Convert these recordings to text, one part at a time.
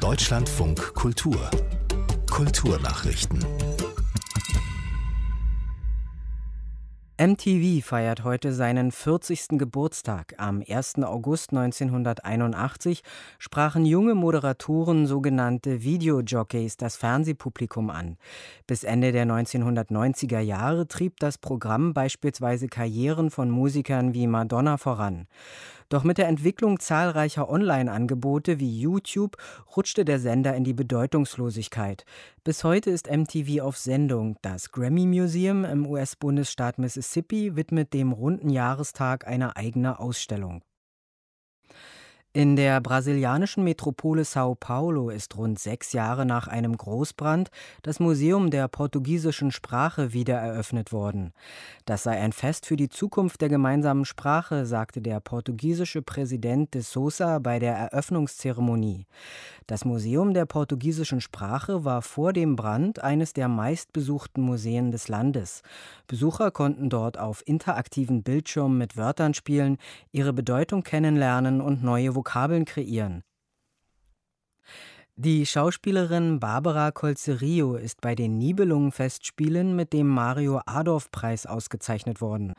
Deutschlandfunk Kultur Kulturnachrichten MTV feiert heute seinen 40. Geburtstag. Am 1. August 1981 sprachen junge Moderatoren, sogenannte Videojockeys, das Fernsehpublikum an. Bis Ende der 1990er Jahre trieb das Programm beispielsweise Karrieren von Musikern wie Madonna voran. Doch mit der Entwicklung zahlreicher Online-Angebote wie YouTube rutschte der Sender in die Bedeutungslosigkeit. Bis heute ist MTV auf Sendung. Das Grammy Museum im US-Bundesstaat Mississippi widmet dem runden Jahrestag eine eigene Ausstellung. In der brasilianischen Metropole Sao Paulo ist rund sechs Jahre nach einem Großbrand das Museum der portugiesischen Sprache wieder eröffnet worden. Das sei ein Fest für die Zukunft der gemeinsamen Sprache, sagte der portugiesische Präsident de Sousa bei der Eröffnungszeremonie. Das Museum der portugiesischen Sprache war vor dem Brand eines der meistbesuchten Museen des Landes. Besucher konnten dort auf interaktiven Bildschirmen mit Wörtern spielen, ihre Bedeutung kennenlernen und neue Vokabeln kreieren. Die Schauspielerin Barbara Colcerio ist bei den Nibelungen-Festspielen mit dem Mario-Adorf-Preis ausgezeichnet worden.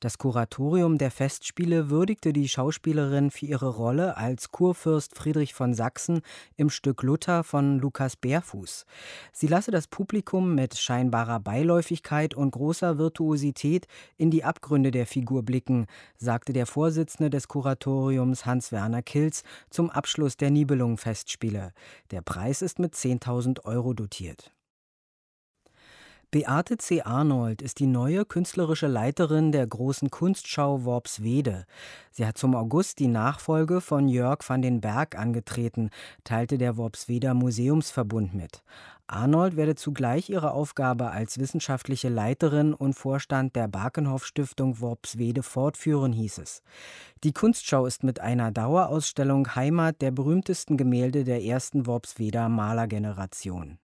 Das Kuratorium der Festspiele würdigte die Schauspielerin für ihre Rolle als Kurfürst Friedrich von Sachsen im Stück Luther von Lukas Bärfuß. Sie lasse das Publikum mit scheinbarer Beiläufigkeit und großer Virtuosität in die Abgründe der Figur blicken, sagte der Vorsitzende des Kuratoriums Hans-Werner Kilz zum Abschluss der Nibelungen-Festspiele. Der Preis ist mit 10.000 Euro dotiert. Beate C. Arnold ist die neue künstlerische Leiterin der großen Kunstschau Worpswede. Sie hat zum August die Nachfolge von Jörg van den Berg angetreten, teilte der Worpsweder Museumsverbund mit. Arnold werde zugleich ihre Aufgabe als wissenschaftliche Leiterin und Vorstand der Barkenhoff Stiftung Worpswede fortführen, hieß es. Die Kunstschau ist mit einer Dauerausstellung Heimat der berühmtesten Gemälde der ersten Worpsweder Malergeneration.